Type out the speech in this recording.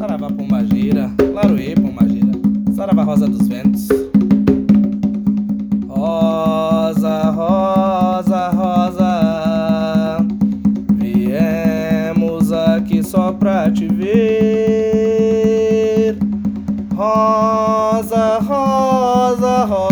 Saravá pombagira, laroê pombagira, saravá rosa dos ventos. Rosa, rosa, rosa, viemos aqui só pra te ver. Rosa, Rosa, Rosa,